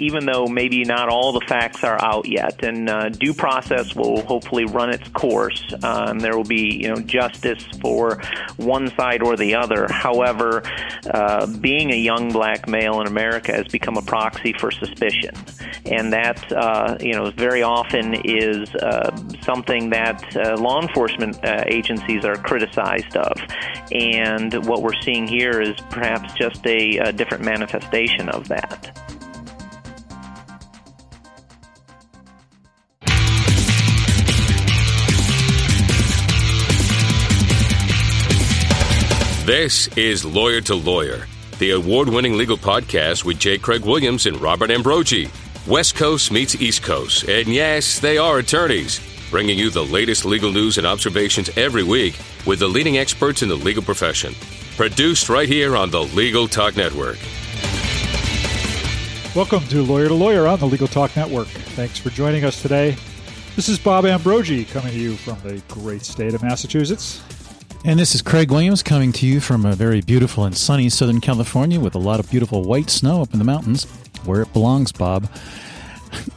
even though maybe not all the facts are out yet. And uh, due process will hopefully run its course. Um, there will be, you know, justice for one side or the other. However, uh, being a young black male in America has become a proxy for suspicion, and that, uh, you know, very often is uh, something that uh, law enforcement uh, agencies are criticized of. And what we're seeing here is perhaps just a, a different manifestation of that. This is Lawyer to Lawyer, the award winning legal podcast with J. Craig Williams and Robert Ambrogi. West Coast meets East Coast, and yes, they are attorneys, bringing you the latest legal news and observations every week with the leading experts in the legal profession. Produced right here on the Legal Talk Network. Welcome to Lawyer to Lawyer on the Legal Talk Network. Thanks for joining us today. This is Bob Ambrogi coming to you from the great state of Massachusetts. And this is Craig Williams coming to you from a very beautiful and sunny Southern California with a lot of beautiful white snow up in the mountains, where it belongs, Bob.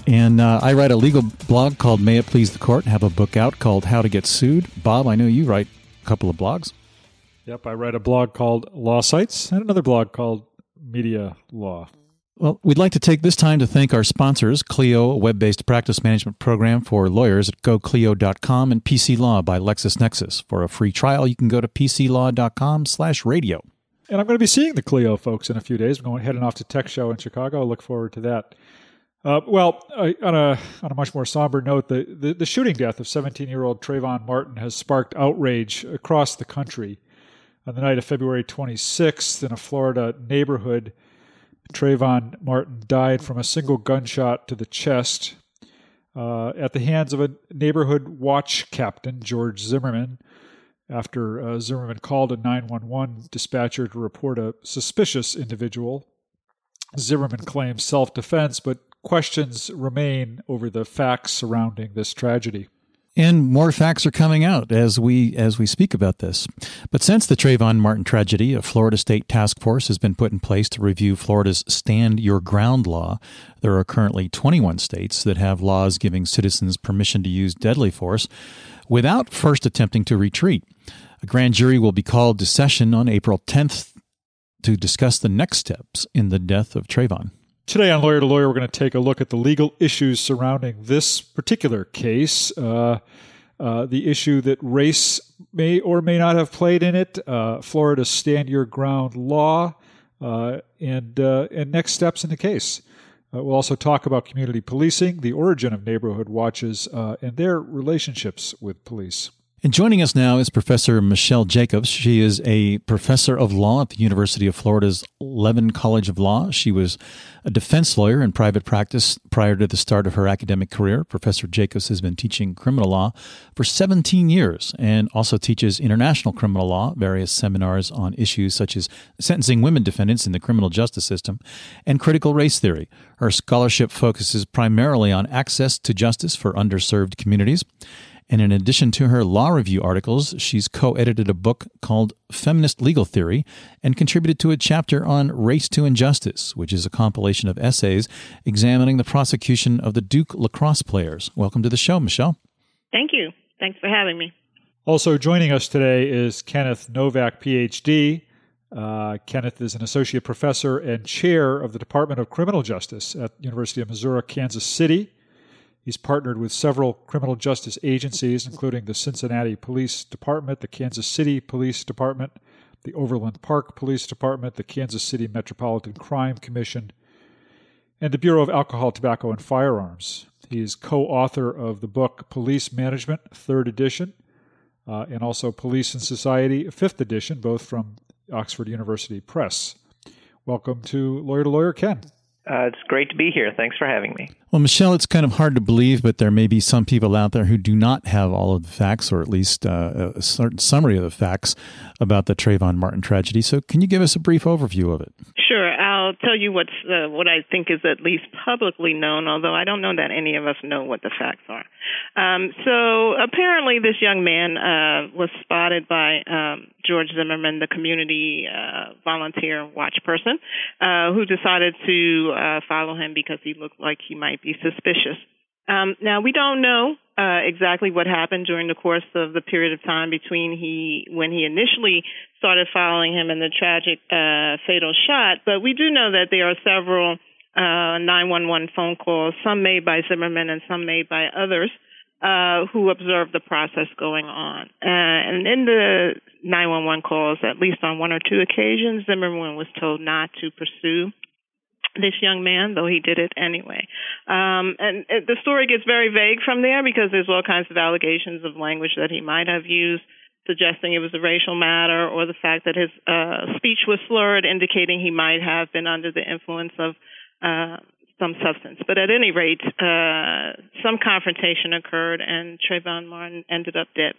And uh, I write a legal blog called May It Please the Court, and have a book out called How to Get Sued. Bob, I know you write a couple of blogs. Yep, I write a blog called Law Sites and another blog called Media Law. Well, we'd like to take this time to thank our sponsors, Clio, a web based practice management program for lawyers at goclio.com, and PC Law by LexisNexis. For a free trial, you can go to pclaw.com slash radio. And I'm going to be seeing the Clio folks in a few days. I'm going heading off to Tech Show in Chicago. I look forward to that. Uh, well, I, on a on a much more somber note, the, the, the shooting death of 17 year old Trayvon Martin has sparked outrage across the country. On the night of February 26th, in a Florida neighborhood, Trayvon Martin died from a single gunshot to the chest uh, at the hands of a neighborhood watch captain, George Zimmerman, after uh, Zimmerman called a 911 dispatcher to report a suspicious individual. Zimmerman claims self defense, but questions remain over the facts surrounding this tragedy. And more facts are coming out as we as we speak about this. But since the Trayvon Martin tragedy, a Florida state task force has been put in place to review Florida's Stand Your Ground law. There are currently 21 states that have laws giving citizens permission to use deadly force without first attempting to retreat. A grand jury will be called to session on April 10th to discuss the next steps in the death of Trayvon. Today on Lawyer to Lawyer, we're going to take a look at the legal issues surrounding this particular case. Uh, uh, the issue that race may or may not have played in it, uh, Florida's stand your ground law, uh, and uh, and next steps in the case. Uh, we'll also talk about community policing, the origin of neighborhood watches, and their relationships with police. And joining us now is Professor Michelle Jacobs. She is a professor of law at the University of Florida's Levin College of Law. She was a defense lawyer in private practice prior to the start of her academic career. Professor Jacobs has been teaching criminal law for 17 years and also teaches international criminal law, various seminars on issues such as sentencing women defendants in the criminal justice system, and critical race theory. Her scholarship focuses primarily on access to justice for underserved communities. And in addition to her law review articles, she's co edited a book called Feminist Legal Theory and contributed to a chapter on Race to Injustice, which is a compilation of essays examining the prosecution of the Duke lacrosse players. Welcome to the show, Michelle. Thank you. Thanks for having me. Also joining us today is Kenneth Novak, PhD. Uh, Kenneth is an associate professor and chair of the Department of Criminal Justice at University of Missouri, Kansas City. He's partnered with several criminal justice agencies, including the Cincinnati Police Department, the Kansas City Police Department, the Overland Park Police Department, the Kansas City Metropolitan Crime Commission, and the Bureau of Alcohol, Tobacco, and Firearms. He is co author of the book Police Management, third edition, uh, and also Police and Society, fifth edition, both from Oxford University Press. Welcome to Lawyer to Lawyer, Ken. Uh, it's great to be here. Thanks for having me. Well, Michelle, it's kind of hard to believe, but there may be some people out there who do not have all of the facts, or at least uh, a certain summary of the facts about the Trayvon Martin tragedy. So, can you give us a brief overview of it? Sure. I'll tell you what's uh, what I think is at least publicly known, although I don't know that any of us know what the facts are. Um, so apparently, this young man uh, was spotted by um, George Zimmerman, the community uh, volunteer watch person, uh, who decided to uh, follow him because he looked like he might be suspicious. Um, now we don't know uh, exactly what happened during the course of the period of time between he when he initially started following him and the tragic uh, fatal shot, but we do know that there are several uh, 911 phone calls, some made by Zimmerman and some made by others. Uh, who observed the process going on. Uh, and in the 911 calls, at least on one or two occasions, Zimmerman was told not to pursue this young man, though he did it anyway. Um, and it, the story gets very vague from there because there's all kinds of allegations of language that he might have used, suggesting it was a racial matter, or the fact that his uh, speech was slurred, indicating he might have been under the influence of uh, some substance. But at any rate, uh, some confrontation occurred, and Trayvon Martin ended up dead.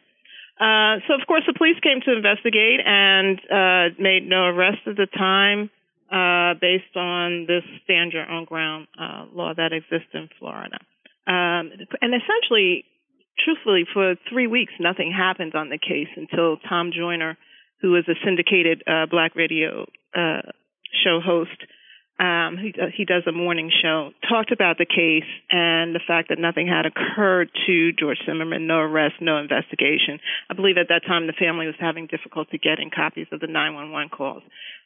Uh, so, of course, the police came to investigate and uh, made no arrest at the time uh, based on this stand your own ground law that exists in Florida. Um, and essentially, truthfully, for three weeks, nothing happened on the case until Tom Joyner, who is a syndicated uh, black radio uh, show host, um, he, uh, he does a morning show, talked about the case and the fact that nothing had occurred to George Zimmerman, no arrest, no investigation. I believe at that time the family was having difficulty getting copies of the 911 calls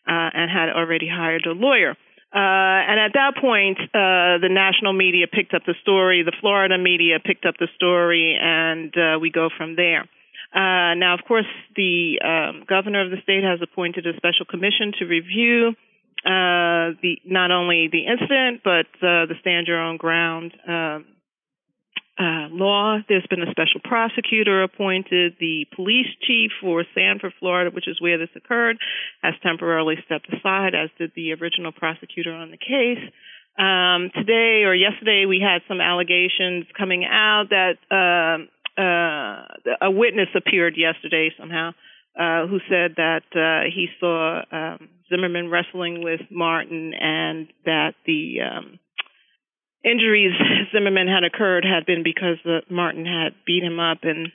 uh, and had already hired a lawyer. Uh, and at that point, uh, the national media picked up the story, the Florida media picked up the story, and uh, we go from there. Uh, now, of course, the um, governor of the state has appointed a special commission to review uh, the not only the incident but uh, the stand your own ground um, uh, law. There's been a special prosecutor appointed. The police chief for Sanford, Florida, which is where this occurred, has temporarily stepped aside, as did the original prosecutor on the case. Um, today or yesterday, we had some allegations coming out that uh, uh, a witness appeared yesterday somehow uh, who said that uh, he saw um, Zimmerman wrestling with Martin and that the um, injuries Zimmerman had occurred had been because the, Martin had beat him up. And,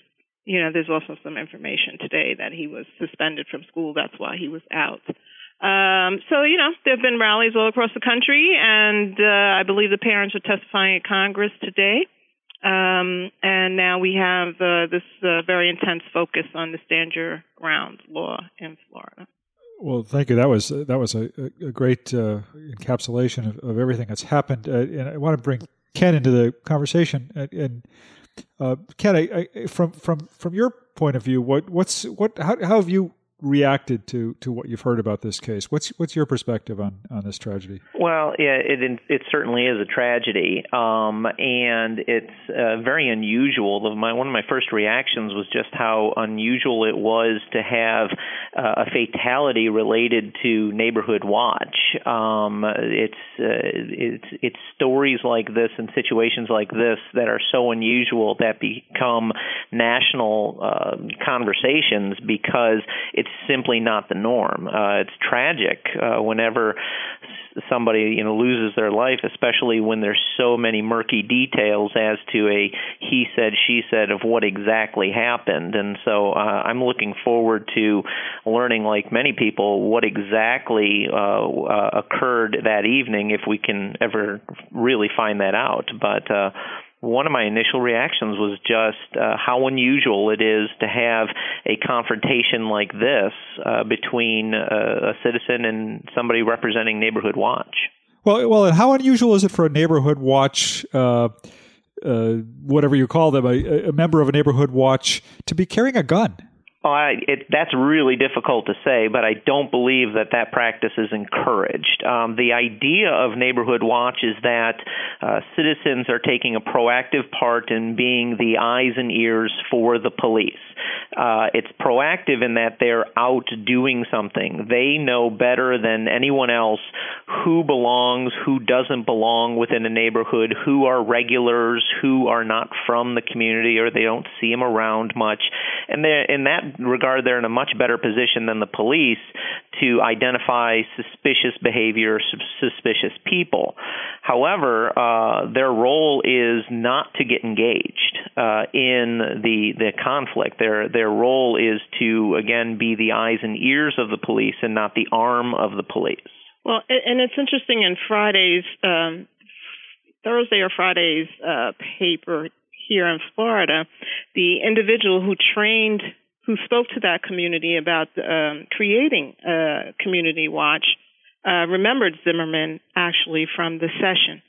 you know, there's also some information today that he was suspended from school. That's why he was out. Um, so, you know, there have been rallies all across the country, and uh, I believe the parents are testifying at Congress today. Um, and now we have uh, this uh, very intense focus on the stand your ground law in Florida. Well, thank you. That was that was a, a great uh, encapsulation of, of, everything that's happened. Uh, and I want to bring Ken into the conversation. And, and uh, Ken, I, I, from from from your point of view, what what's what how, how have you reacted to to what you've heard about this case. What's what's your perspective on on this tragedy? Well, yeah, it it certainly is a tragedy, um, and it's uh, very unusual. My one of my first reactions was just how unusual it was to have uh, a fatality related to Neighborhood Watch. Um, it's uh, it's it's stories like this and situations like this that are so unusual that become national uh, conversations because it's simply not the norm. Uh, it's tragic uh, whenever somebody you know loses their life, especially when there's so many murky details as to a he said she said of what exactly happened. And so uh, I'm looking forward to learning, like many people, what exactly uh, uh, occurred that evening, if we can ever really find that out. But uh, one of my initial reactions was just uh, how unusual it is to have a confrontation like this uh, between uh, a citizen and somebody representing Neighborhood Watch. Well, well, and how unusual is it for a Neighborhood Watch? Uh, uh, whatever you call them, a, a member of a neighborhood watch to be carrying a gun. Oh, I, it, that's really difficult to say, but I don't believe that that practice is encouraged. Um, the idea of neighborhood watch is that uh, citizens are taking a proactive part in being the eyes and ears for the police. Uh, it's proactive in that they're out doing something. They know better than anyone else who belongs, who doesn't belong within a neighborhood, who are regulars, who are not from the community, or they don't see them around much. And in that regard, they're in a much better position than the police to identify suspicious behavior, suspicious people. However, uh, their role is not to get engaged uh, in the the conflict. Their their role is to again be the eyes and ears of the police and not the arm of the police. Well, and it's interesting in Friday's um, Thursday or Friday's uh, paper here in Florida, the individual who trained, who spoke to that community about um, creating a community watch, uh, remembered Zimmerman actually from the session.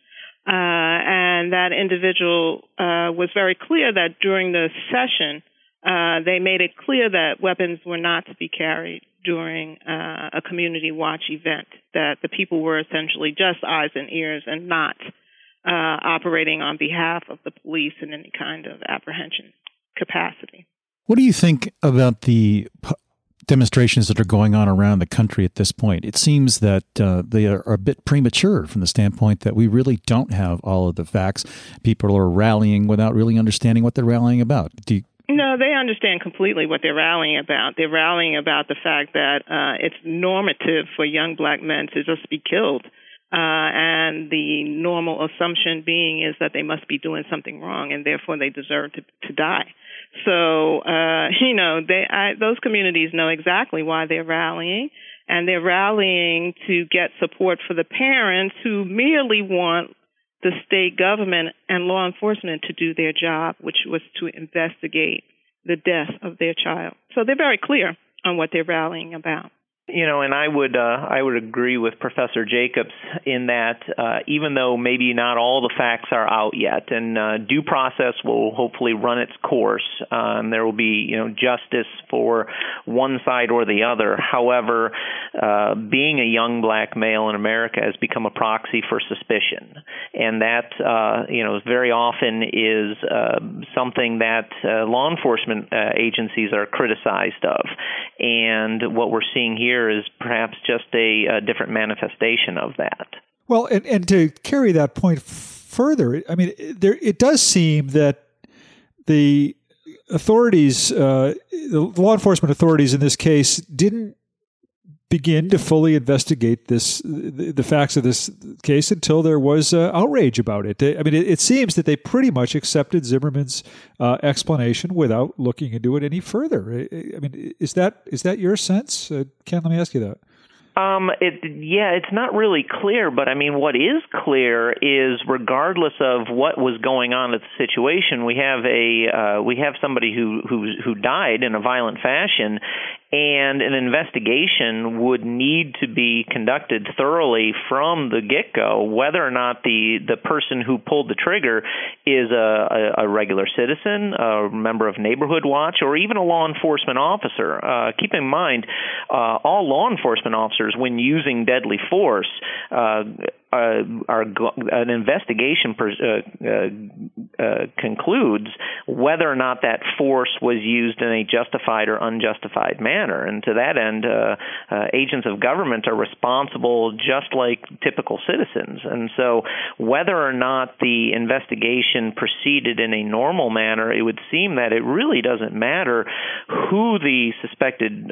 Uh, and that individual uh, was very clear that during the session, uh, they made it clear that weapons were not to be carried during uh, a community watch event, that the people were essentially just eyes and ears and not uh, operating on behalf of the police in any kind of apprehension capacity. What do you think about the demonstrations that are going on around the country at this point? It seems that uh, they are a bit premature from the standpoint that we really don't have all of the facts. People are rallying without really understanding what they're rallying about. Do you, no, they understand completely what they're rallying about. They're rallying about the fact that uh, it's normative for young black men to just be killed. Uh, and the normal assumption being is that they must be doing something wrong and therefore they deserve to, to die. So, uh, you know, they, I, those communities know exactly why they're rallying and they're rallying to get support for the parents who merely want the state government and law enforcement to do their job, which was to investigate the death of their child. So they're very clear on what they're rallying about. You know, and I would uh, I would agree with Professor Jacobs in that uh, even though maybe not all the facts are out yet, and uh, due process will hopefully run its course, um, there will be you know justice for one side or the other. However, uh, being a young black male in America has become a proxy for suspicion, and that uh, you know very often is uh, something that law enforcement agencies are criticized of, and what we're seeing here here is perhaps just a, a different manifestation of that. Well, and, and to carry that point further, I mean, there it does seem that the authorities, uh, the law enforcement authorities in this case, didn't begin to fully investigate this the, facts of this case until there was uh, outrage about it. I mean, it, it, seems that they pretty much accepted Zimmerman's uh, explanation without looking into it any further. I, I mean, is that is that your sense, uh, Ken? Let me ask you that. Um, it yeah, it's not really clear, but I mean, what is clear is regardless of what was going on at the situation, we have a uh, we have somebody who who who died in a violent fashion, and an investigation would need to be conducted thoroughly from the get go, whether or not the the person who pulled the trigger is a, a, a regular citizen, a member of neighborhood watch, or even a law enforcement officer. Uh, keep in mind, uh, all law enforcement officers when using deadly force uh, uh, are an investigation per, uh, uh, uh, concludes whether or not that force was used in a justified or unjustified manner. And to that end, uh, agents of government are responsible just like typical citizens. And so, whether or not the investigation proceeded in a normal manner, it would seem that it really doesn't matter who the suspected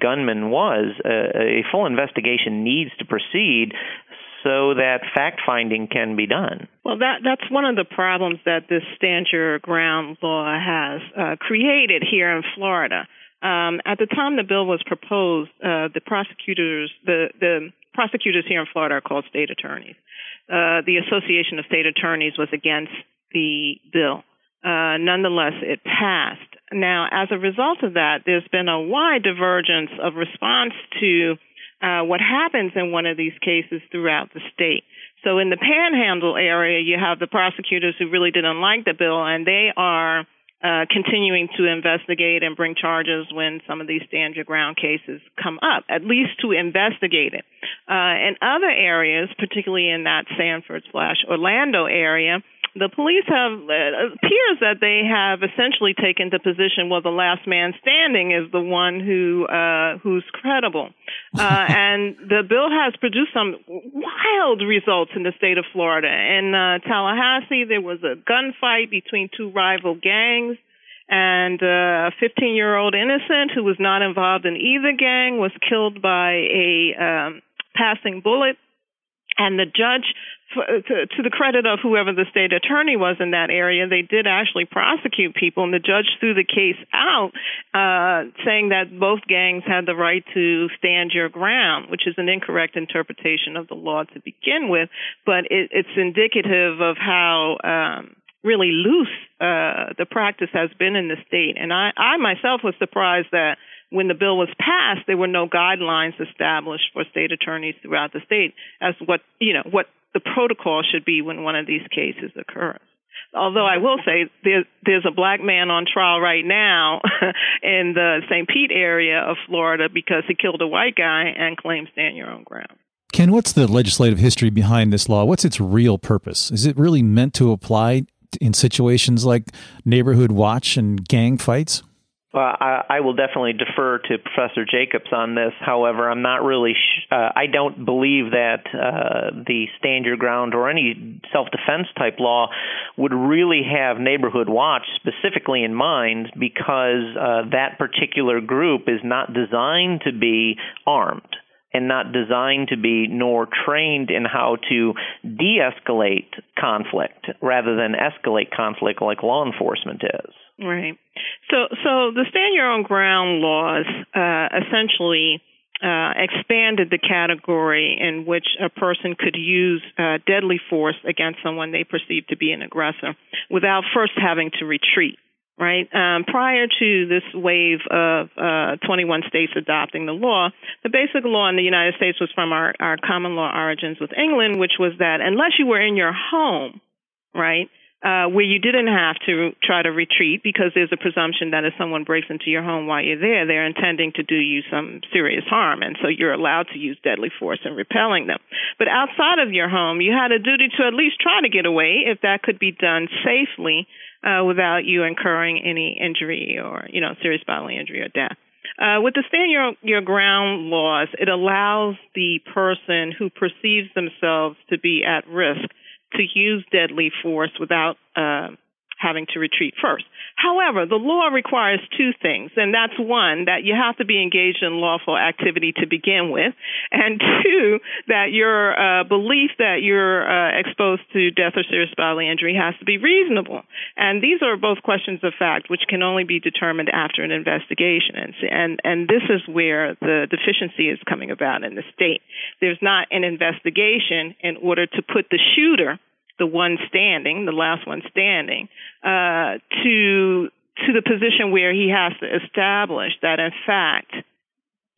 gunman was. a full investigation needs to proceed so that fact finding can be done. Well, that that's one of the problems that this stand your ground law has uh, created here in Florida. Um, at the time the bill was proposed, uh, the prosecutors the the prosecutors here in Florida are called state attorneys. Uh, the Association of State Attorneys was against the bill. Uh, nonetheless, it passed. Now, as a result of that, there's been a wide divergence of response to uh, what happens in one of these cases throughout the state. So in the panhandle area, you have the prosecutors who really didn't like the bill, and they are uh, continuing to investigate and bring charges when some of these stand your ground cases come up, at least to investigate it. Uh, in other areas, particularly in that Sanford slash Orlando area, the police have it appears that they have essentially taken the position well the last man standing is the one who uh, who's credible. Uh, and the bill has produced some wild results in the state of Florida. In uh, Tallahassee there was a gunfight between two rival gangs and uh, a 15 year old innocent who was not involved in either gang was killed by a um, passing bullet. And the judge to, to the credit of whoever the state attorney was in that area, they did actually prosecute people, and the judge threw the case out, uh, saying that both gangs had the right to stand your ground, which is an incorrect interpretation of the law to begin with, but it, it's indicative of how. Um, really loose uh, the practice has been in the state. And I, I myself was surprised that when the bill was passed, there were no guidelines established for state attorneys throughout the state as what you know what the protocol should be when one of these cases occurs. Although I will say there, there's a black man on trial right now in the St. Pete area of Florida because he killed a white guy and claims stand your own ground. Ken, what's the legislative history behind this law? What's its real purpose? Is it really meant to apply in situations like neighborhood watch and gang fights? Well, I, I will definitely defer to Professor Jacobs on this. However, I'm not really. Sh- uh, I don't believe that uh, the stand your ground or any self-defense type law would really have neighborhood watch specifically in mind because uh, that particular group is not designed to be armed and not designed to be nor trained in how to de-escalate conflict rather than escalate conflict like law enforcement is. Right. So, so the stand your own ground laws uh, essentially uh, expanded the category in which a person could use uh, deadly force against someone they perceive to be an aggressor without first having to retreat. Right. Um, prior to this wave of uh, 21 states adopting the law, the basic law in the United States was from our, our common law origins with England, which was that unless you were in your home, right, uh, where you didn't have to try to retreat because there's a presumption that if someone breaks into your home while you're there, they're intending to do you some serious harm, and so you're allowed to use deadly force in repelling them. But outside of your home, you had a duty to at least try to get away if that could be done safely uh, without you incurring any injury or you know serious bodily injury or death. Uh, with the stand your your ground laws, it allows the person who perceives themselves to be at risk to use deadly force without uh, having to retreat first. However, the law requires two things, and that's one, that you have to be engaged in lawful activity to begin with, and two, that your uh, belief that you're uh, exposed to death or serious bodily injury has to be reasonable. And these are both questions of fact, which can only be determined after an investigation. And, and, and this is where the deficiency is coming about in the state. There's not an investigation in order to put the shooter the one standing, the last one standing, uh, to to the position where he has to establish that in fact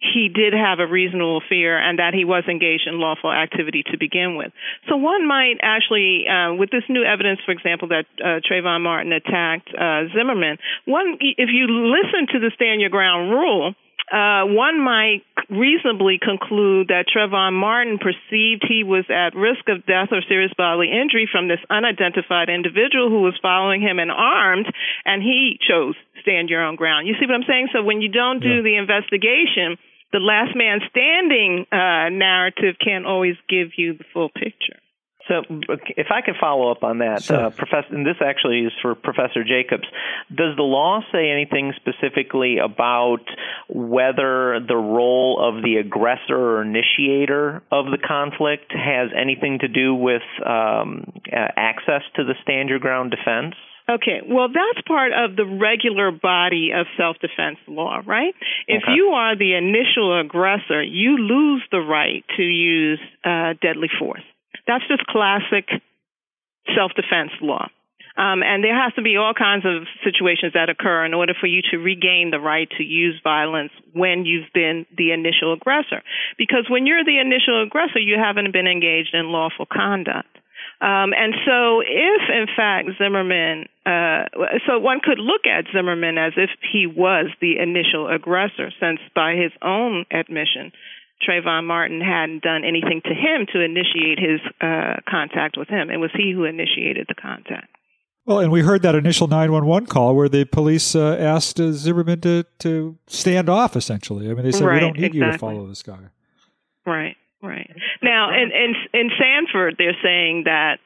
he did have a reasonable fear and that he was engaged in lawful activity to begin with. So one might actually, uh, with this new evidence, for example, that uh, Trayvon Martin attacked uh, Zimmerman, one, if you listen to the stand your ground rule, uh, one might reasonably conclude that Trayvon Martin perceived he was at risk of death or serious bodily injury from this unidentified individual who was following him and armed, and he chose stand your own ground. You see what I'm saying? So when you don't do yeah. the investigation, the last man standing uh, narrative can't always give you the full picture. So, if I could follow up on that, sure. uh, Professor, and this actually is for Professor Jacobs. Does the law say anything specifically about whether the role of the aggressor or initiator of the conflict has anything to do with um, uh, access to the stand your ground defense? Okay, well, that's part of the regular body of self defense law, right? If okay. you are the initial aggressor, you lose the right to use uh, deadly force. That's just classic self defense law. Um, and there has to be all kinds of situations that occur in order for you to regain the right to use violence when you've been the initial aggressor. Because when you're the initial aggressor, you haven't been engaged in lawful conduct. Um, and so, if in fact Zimmerman, uh, so one could look at Zimmerman as if he was the initial aggressor, since by his own admission, Trayvon Martin hadn't done anything to him to initiate his uh, contact with him. It was he who initiated the contact. Well, and we heard that initial 911 call where the police uh, asked uh, Zimmerman to, to stand off, essentially. I mean, they said, right, we don't need exactly. you to follow this guy. Right, right. Now, in, in, in Sanford, they're saying that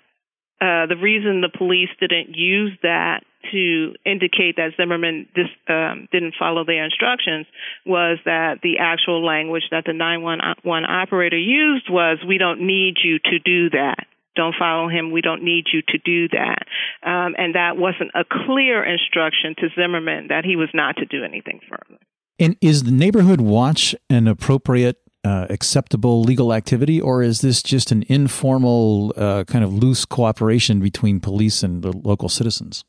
uh, the reason the police didn't use that to indicate that Zimmerman dis, um, didn't follow their instructions was that the actual language that the 911 operator used was, we don't need you to do that. Don't follow him. We don't need you to do that. Um, and that wasn't a clear instruction to Zimmerman that he was not to do anything further. And is the neighborhood watch an appropriate uh, acceptable legal activity, or is this just an informal uh, kind of loose cooperation between police and the local citizens?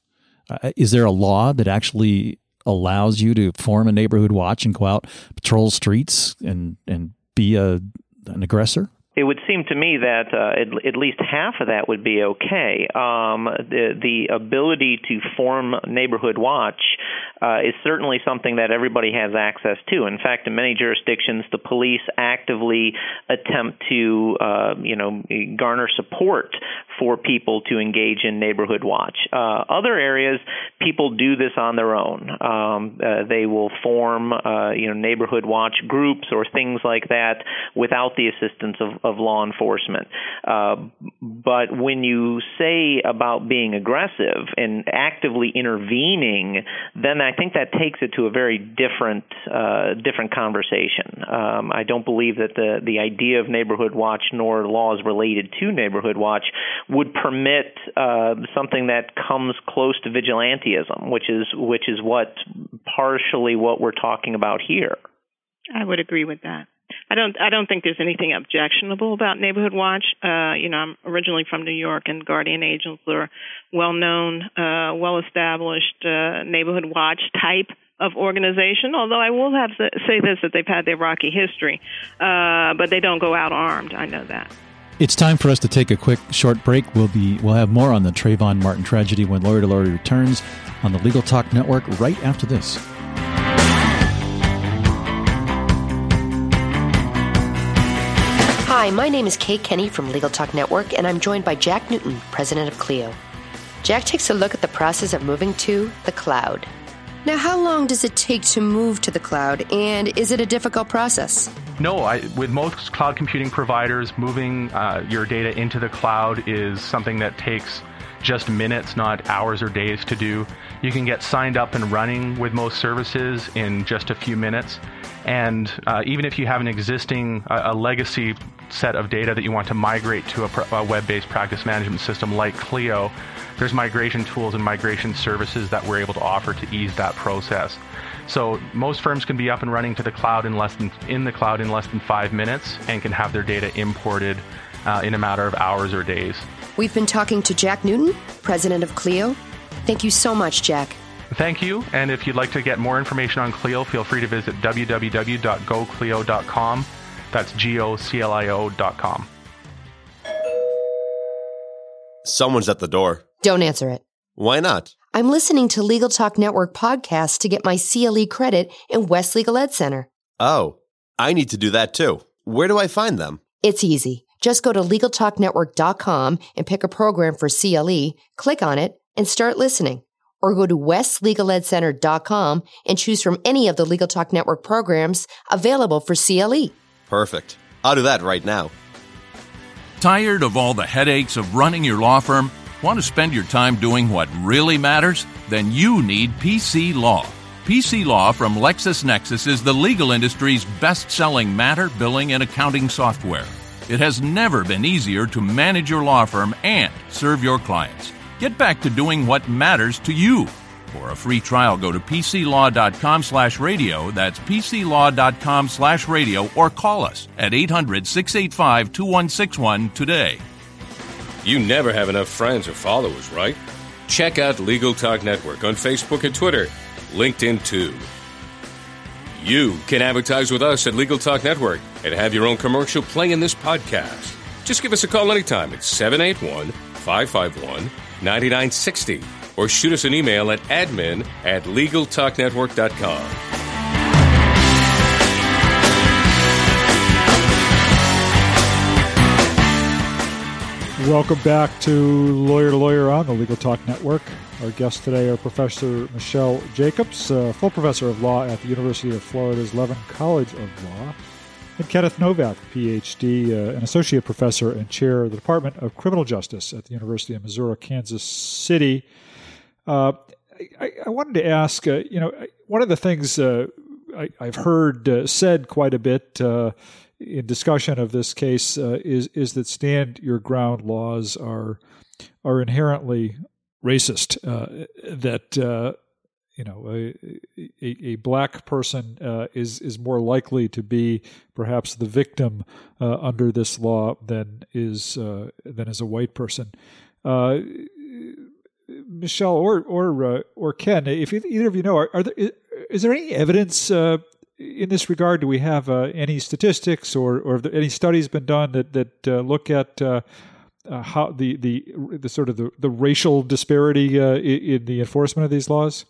Uh, is there a law that actually allows you to form a neighborhood watch and go out patrol streets and and be a an aggressor? it would seem to me that uh, at, at, least half of that would be okay. Um, the the ability to form neighborhood watch uh, is certainly something that everybody has access to. In fact, in many jurisdictions, the police actively attempt to uh, you know garner support for people to engage in neighborhood watch. Uh, other areas, people do this on their own. Um, uh, they will form uh, you know neighborhood watch groups or things like that without the assistance of of law enforcement. Uh, but when you say about being aggressive and actively intervening, then I think that takes it to a very different uh, different conversation. Um, I don't believe that the the idea of neighborhood watch nor laws related to neighborhood watch would permit uh, something that comes close to vigilantism, which is which is what partially what we're talking about here. I would agree with that. I don't I don't think there's anything objectionable about Neighborhood Watch. Uh, you know, I'm originally from New York, and Guardian Angels are well known, uh, well established uh, Neighborhood Watch type of organization. Although I will have to say this that they've had their rocky history, uh, but they don't go out armed. I know that. It's time for us to take a quick short break. We'll be we'll have more on the Trayvon Martin tragedy when Lawyer to Lawyer returns on the Legal Talk Network right after this. Hi, my name is Kate Kenny from Legal Talk Network, and I'm joined by Jack Newton, president of Clio. Jack takes a look at the process of moving to the cloud. Now, how long does it take to move to the cloud, and is it a difficult process? No, I, with most cloud computing providers, moving uh, your data into the cloud is something that takes just minutes, not hours or days to do. You can get signed up and running with most services in just a few minutes. And uh, even if you have an existing, uh, a legacy set of data that you want to migrate to a, a web based practice management system like Clio, there's migration tools and migration services that we're able to offer to ease that process. So most firms can be up and running to the cloud in less than in the cloud in less than five minutes and can have their data imported uh, in a matter of hours or days. We've been talking to Jack Newton, president of Clio. Thank you so much, Jack. Thank you. And if you'd like to get more information on Clio, feel free to visit www.goclio.com. That's G O C L I O.com. Someone's at the door. Don't answer it. Why not? I'm listening to Legal Talk Network podcasts to get my CLE credit in West Legal Ed Center. Oh, I need to do that too. Where do I find them? It's easy. Just go to LegalTalkNetwork.com and pick a program for CLE, click on it, and start listening. Or go to WestLegalEdCenter.com and choose from any of the Legal Talk Network programs available for CLE. Perfect. I'll do that right now. Tired of all the headaches of running your law firm? Want to spend your time doing what really matters? Then you need PC Law. PC Law from LexisNexis is the legal industry's best selling matter, billing, and accounting software. It has never been easier to manage your law firm and serve your clients. Get back to doing what matters to you. For a free trial, go to pclaw.com slash radio. That's pclaw.com slash radio or call us at 800 685 2161 today. You never have enough friends or followers, right? Check out Legal Talk Network on Facebook and Twitter, LinkedIn too. You can advertise with us at Legal Talk Network and have your own commercial play in this podcast. Just give us a call anytime at 781 551 9960 or shoot us an email at admin at legaltalknetwork.com. Welcome back to Lawyer to Lawyer on the Legal Talk Network. Our guests today are Professor Michelle Jacobs, full professor of law at the University of Florida's Levin College of Law, and Kenneth Novak, PhD, uh, an associate professor and chair of the Department of Criminal Justice at the University of Missouri, Kansas City. Uh, I, I, wanted to ask, uh, you know, one of the things uh, I, have heard uh, said quite a bit in discussion of this case uh, is is that stand your ground laws are are inherently racist. Uh, that uh, you know a, a, a black person uh, is is more likely to be perhaps the victim uh, under this law than is uh, than is a white person. Michelle or or or Ken, if either of you know, are, are there is there any evidence in this regard, do we have uh, any statistics or, or any studies been done that that uh, look at uh, uh how the, the the sort of the, the racial disparity uh, in the enforcement of these laws?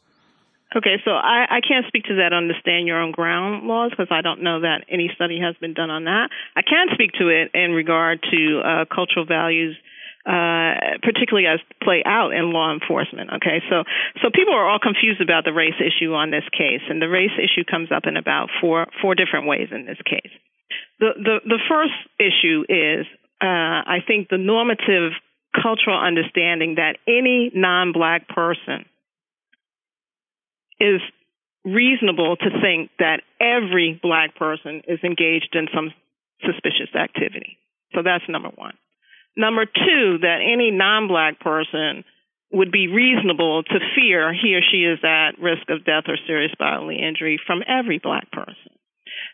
Okay, so I, I can't speak to that on the stand your own ground laws because I don't know that any study has been done on that. I can speak to it in regard to uh, cultural values uh, particularly as play out in law enforcement. Okay, so so people are all confused about the race issue on this case, and the race issue comes up in about four four different ways in this case. The the the first issue is uh, I think the normative cultural understanding that any non-black person is reasonable to think that every black person is engaged in some suspicious activity. So that's number one. Number two, that any non black person would be reasonable to fear he or she is at risk of death or serious bodily injury from every black person.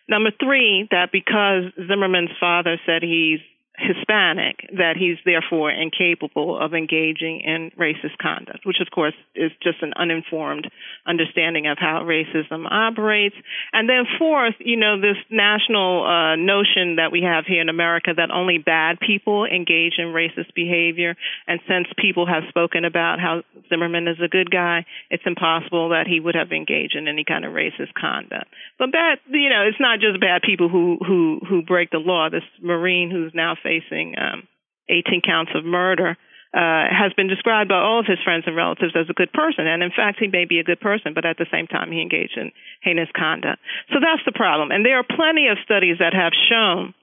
Number three, that because Zimmerman's father said he's Hispanic that he's therefore incapable of engaging in racist conduct, which of course is just an uninformed understanding of how racism operates. And then fourth, you know, this national uh, notion that we have here in America that only bad people engage in racist behavior. And since people have spoken about how Zimmerman is a good guy, it's impossible that he would have engaged in any kind of racist conduct. But bad, you know, it's not just bad people who who who break the law. This Marine who's now facing um, 18 counts of murder, uh, has been described by all of his friends and relatives as a good person. And in fact, he may be a good person, but at the same time, he engaged in heinous conduct. So that's the problem. And there are plenty of studies that have shown,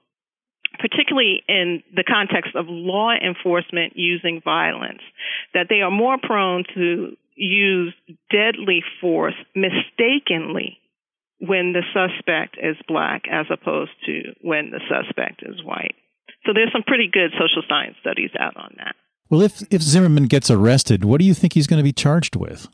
particularly in the context of law enforcement using violence, that they are more prone to use deadly force mistakenly when the suspect is black as opposed to when the suspect is white. So there's some pretty good social science studies out on that. Well, if if Zimmerman gets arrested, what do you think he's going to be charged with?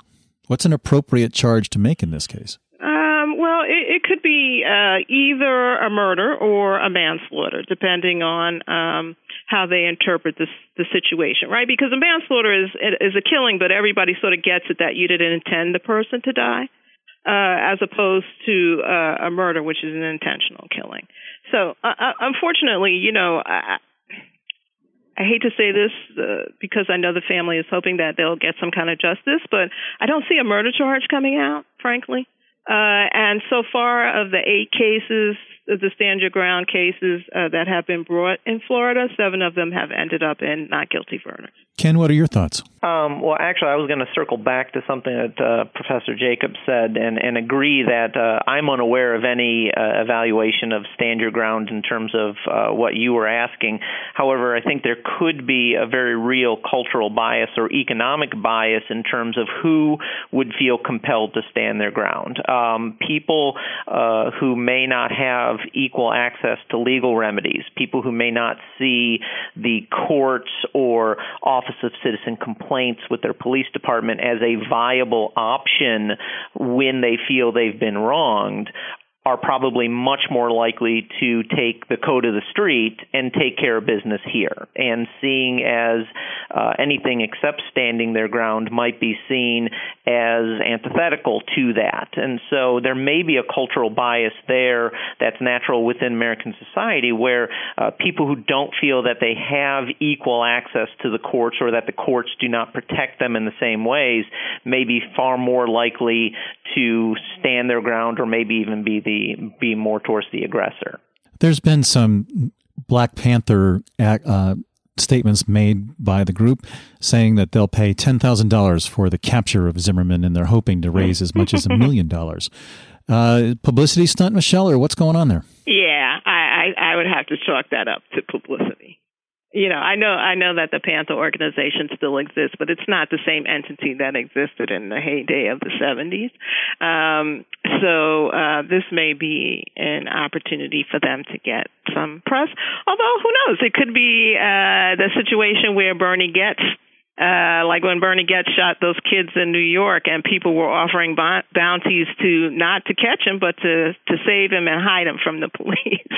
What's an appropriate charge to make in this case? Um, well, it, it, could be uh, either a murder or a manslaughter, depending on um, how they interpret this the situation, right? Because a manslaughter is is a killing, but everybody sort of gets it that you didn't intend the person to die, uh, as opposed to uh, a murder, which is an intentional killing. So, uh, uh, unfortunately, you know, I, I hate to say this uh, because I know the family is hoping that they'll get some kind of justice, but I don't see a murder charge coming out, frankly. Uh, and so far, of the eight cases, the stand your ground cases uh, that have been brought in Florida, seven of them have ended up in not guilty verdicts. Ken, what are your thoughts? Um, well, actually, I was going to circle back to something that uh, Professor Jacobs said and, and agree that uh, I'm unaware of any uh, evaluation of stand your ground in terms of uh, what you were asking. However, I think there could be a very real cultural bias or economic bias in terms of who would feel compelled to stand their ground. Um, people uh, who may not have equal access to legal remedies, people who may not see the courts or Office of Citizen Complaints with their police department as a viable option when they feel they've been wronged are probably much more likely to take the code of the street and take care of business here. And seeing as uh, anything except standing their ground might be seen as antithetical to that. And so there may be a cultural bias there that's natural within American society where uh, people who don't feel that they have equal access to the courts or that the courts do not protect them in the same ways may be far more likely to stand their ground or maybe even be the be more towards the aggressor. There's been some Black Panther uh, statements made by the group saying that they'll pay $10,000 for the capture of Zimmerman and they're hoping to raise as much as a million dollars. Uh, publicity stunt, Michelle, or what's going on there? Yeah, I, I, I would have to chalk that up to publicity you know, I know I know that the Panther organization still exists, but it's not the same entity that existed in the heyday of the 70s. Um, so uh, this may be an opportunity for them to get some press. Although who knows? It could be uh, the situation where Bernie Goetz uh, like when Bernie Goetz shot those kids in New York, and people were offering bounties to not to catch him, but to to save him and hide him from the police.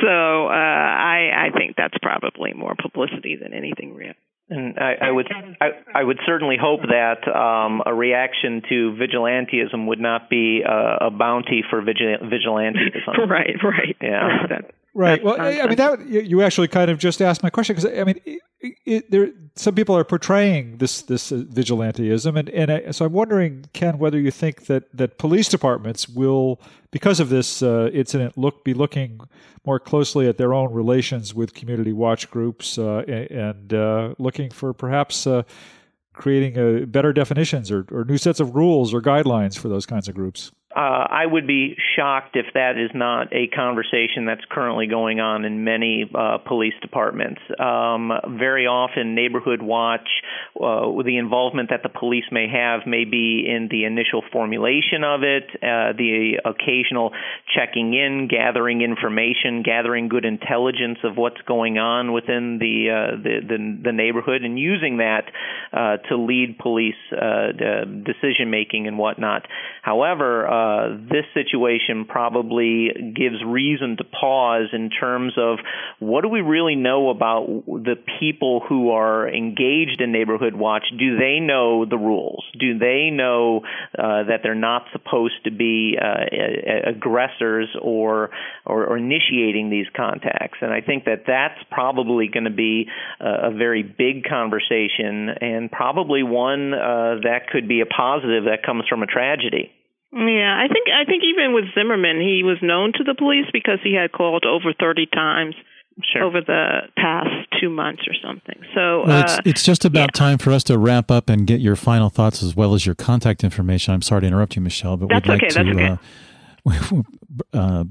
so uh, I I think that's probably more publicity than anything real. And I, I would I, I would certainly hope that um, a reaction to vigilantism would not be a, a bounty for vigil- vigilantism. right, right. Yeah. That, right. Well, I mean that you actually kind of just asked my question because I mean, it, it, there some people are portraying this this uh, vigilantism, and and I, so I'm wondering, Ken, whether you think that that police departments will, because of this uh, incident, look be looking more closely at their own relations with community watch groups uh, and uh, looking for perhaps uh, creating a better definitions or, or new sets of rules or guidelines for those kinds of groups. Uh, I would be shocked if that is not a conversation that's currently going on in many uh, police departments. Um, very often, neighborhood watch, uh, the involvement that the police may have may be in the initial formulation of it, uh, the occasional checking in, gathering information, gathering good intelligence of what's going on within the uh, the, the, the, neighborhood, and using that uh, to lead police decision making and whatnot. However, uh, this situation probably gives reason to pause in terms of what do we really know about the people who are engaged in neighborhood watch? Do they know the rules? Do they know uh, that they're not supposed to be uh, aggressors or, or, or initiating these contacts? And I think that that's probably going to be a, a very big conversation and probably one uh, that could be a positive that comes from a tragedy. Yeah, I think I think even with Zimmerman, he was known to the police because he had called over thirty times sure. over the past two months or something. So well, it's uh, it's just about yeah. time for us to wrap up and get your final thoughts as well as your contact information. I'm sorry to interrupt you, Michelle, but that's we'd like okay, to uh, uh,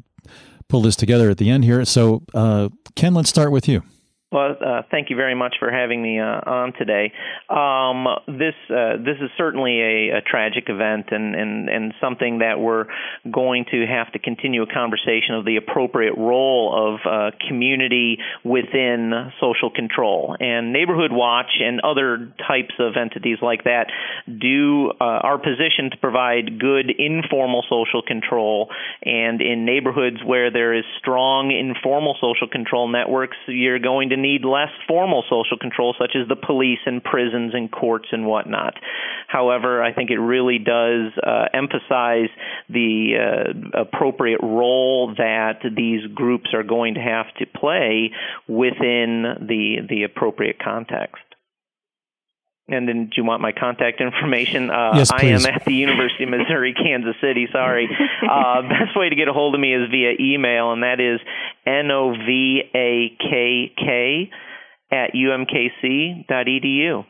pull this together at the end here. So, uh, Ken, let's start with you. Well, uh, thank you very much for having me uh, on today. Um, this uh, this is certainly a, a, tragic event and, and, and something that we're going to have to continue a conversation of the appropriate role of uh, community within social control. And Neighborhood Watch and other types of entities like that do uh, are positioned to provide good informal social control. And in neighborhoods where there is strong informal social control networks, you're going to need less formal social control, such as the police and prisons and courts and whatnot. However, I think it really does uh, emphasize the uh, appropriate role that these groups are going to have to play within the the appropriate context. And then, do you want my contact information? Uh, yes, please. I am at the University of Missouri, Kansas City. Sorry. Uh, best way to get a hold of me is via email, and that is N O V A K K at umkc.edu.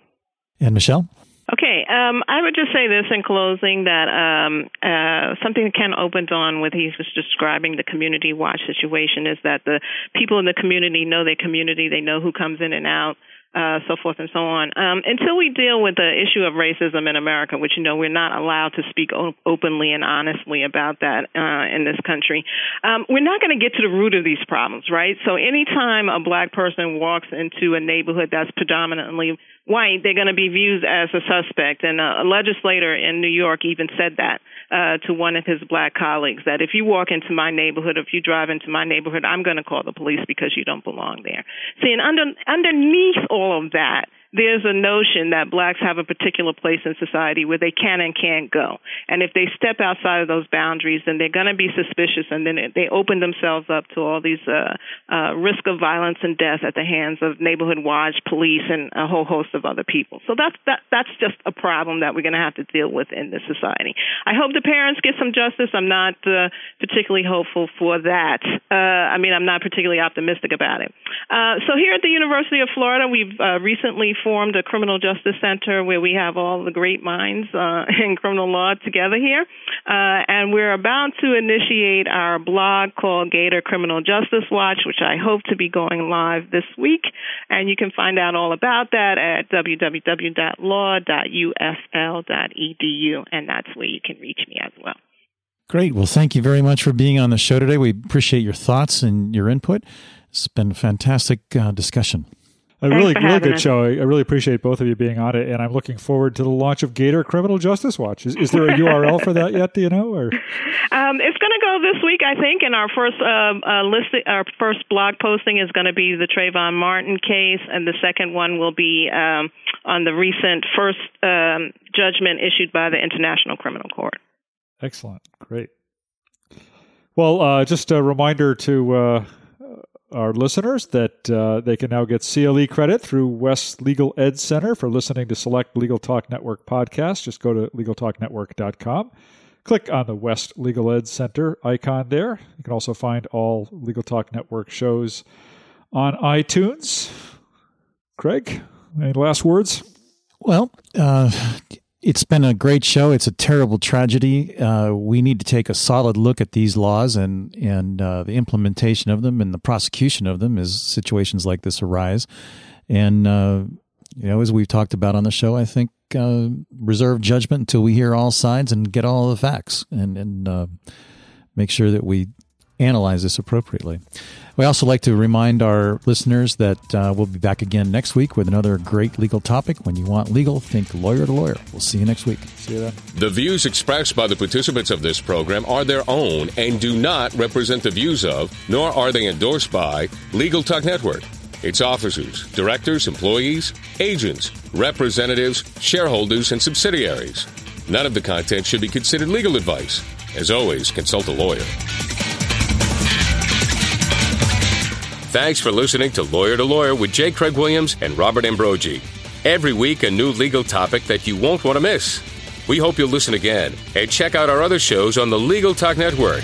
And Michelle? Okay, um, I would just say this in closing that um, uh, something that Ken opened on with he was describing the community watch situation is that the people in the community know their community, they know who comes in and out uh, so forth and so on. Um, until we deal with the issue of racism in America, which you know we're not allowed to speak o- openly and honestly about that uh, in this country, um, we're not going to get to the root of these problems, right? So anytime a black person walks into a neighborhood that's predominantly white, they're going to be viewed as a suspect. And a legislator in New York even said that uh, to one of his black colleagues that if you walk into my neighborhood, if you drive into my neighborhood, I'm going to call the police because you don't belong there. See, and under, underneath all of that, there's a notion that blacks have a particular place in society where they can and can't go. And if they step outside of those boundaries, then they're going to be suspicious and then they open themselves up to all these uh, uh, risk of violence and death at the hands of neighborhood watch, police, and a whole host of other people. So that's, that, that's just a problem that we're going to have to deal with in this society. I hope the parents get some justice. I'm not uh, particularly hopeful for that. Uh, I mean, I'm not particularly optimistic about it. Uh, so here at the University of Florida, we've uh, recently formed a criminal justice center where we have all the great minds uh, in criminal law together here. Uh, and we're about to initiate our blog called Gator Criminal Justice Watch, which I hope to be going live this week. And you can find out all about that at www.law.ufl.edu. And that's where you can reach me as well. Great. Well, thank you very much for being on the show today. We appreciate your thoughts and your input. It's been a fantastic uh, discussion. A really, really good us. show. I really appreciate both of you being on it, and I'm looking forward to the launch of Gator Criminal Justice Watch. Is, is there a URL for that yet? Do you know? Or um, it's going to go this week, I think. And our first uh, uh, list, our first blog posting is going to be the Trayvon Martin case, and the second one will be um, on the recent first um, judgment issued by the International Criminal Court. Excellent, great. Well, uh, just a reminder to uh, our listeners that uh, they can now get CLE credit through West Legal Ed Center for listening to select Legal Talk Network podcasts. Just go to LegalTalkNetwork.com. Click on the West Legal Ed Center icon there. You can also find all Legal Talk Network shows on iTunes. Craig, any last words? Well, uh, it's been a great show. It's a terrible tragedy. Uh, we need to take a solid look at these laws and and uh, the implementation of them and the prosecution of them as situations like this arise. And uh, you know, as we've talked about on the show, I think uh, reserve judgment until we hear all sides and get all the facts, and and uh, make sure that we analyze this appropriately. We also like to remind our listeners that uh, we'll be back again next week with another great legal topic. When you want legal, think lawyer to lawyer. We'll see you next week. See you then. The views expressed by the participants of this program are their own and do not represent the views of, nor are they endorsed by, Legal Talk Network, its officers, directors, employees, agents, representatives, shareholders, and subsidiaries. None of the content should be considered legal advice. As always, consult a lawyer. Thanks for listening to Lawyer to Lawyer with J. Craig Williams and Robert Ambrogi. Every week, a new legal topic that you won't want to miss. We hope you'll listen again and check out our other shows on the Legal Talk Network.